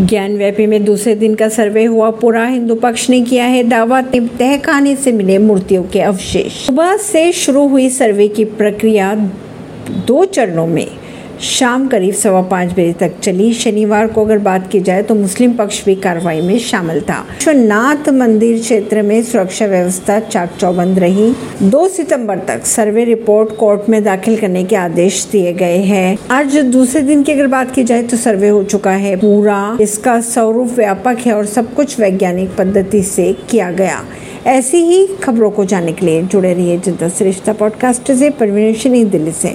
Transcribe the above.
ज्ञान व्यापी में दूसरे दिन का सर्वे हुआ। पूरा हिंदू पक्ष ने किया है दावा। तहखाने से मिले मूर्तियों के अवशेष। सुबह से शुरू हुई सर्वे की प्रक्रिया दो चरणों में। शाम करीब सवा पाँच बजे तक चली। शनिवार को अगर बात की जाए तो मुस्लिम पक्ष भी कार्रवाई में शामिल था। विश्वनाथ मंदिर क्षेत्र में सुरक्षा व्यवस्था चाक चौबंद रही। दो सितंबर तक सर्वे रिपोर्ट कोर्ट में दाखिल करने के आदेश दिए गए हैं। आज दूसरे दिन की अगर बात की जाए तो सर्वे हो चुका है। पूरा इसका स्वरूप व्यापक है और सब कुछ वैज्ञानिक पद्धति से किया गया। ऐसी ही खबरों को जानने के लिए जुड़े रहिए जनता श्रेष्ठता पॉडकास्ट से। परवीन दिल्ली से।